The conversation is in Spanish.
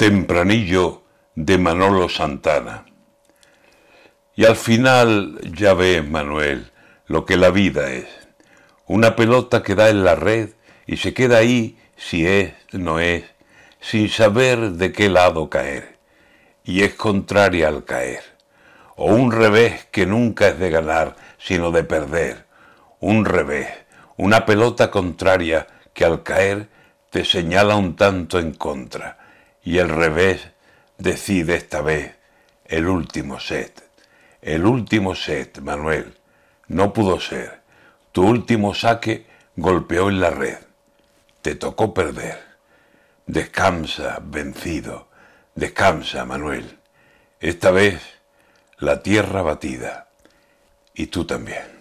Tempranillo de Manolo Santana. Y al final ya ves, Manuel, lo que la vida es. Una pelota que da en la red y se queda ahí si es, no es, sin saber de qué lado caer. Y es contraria al caer. O un revés que nunca es de ganar, sino de perder. Un revés, una pelota contraria que al caer te señala un tanto en contra y el revés decide esta vez el último set. El último set, Manuel, no pudo ser. Tu último saque golpeó en la red. Te tocó perder. Descansa, vencido. Descansa, Manuel. Esta vez la tierra batida. Y tú también.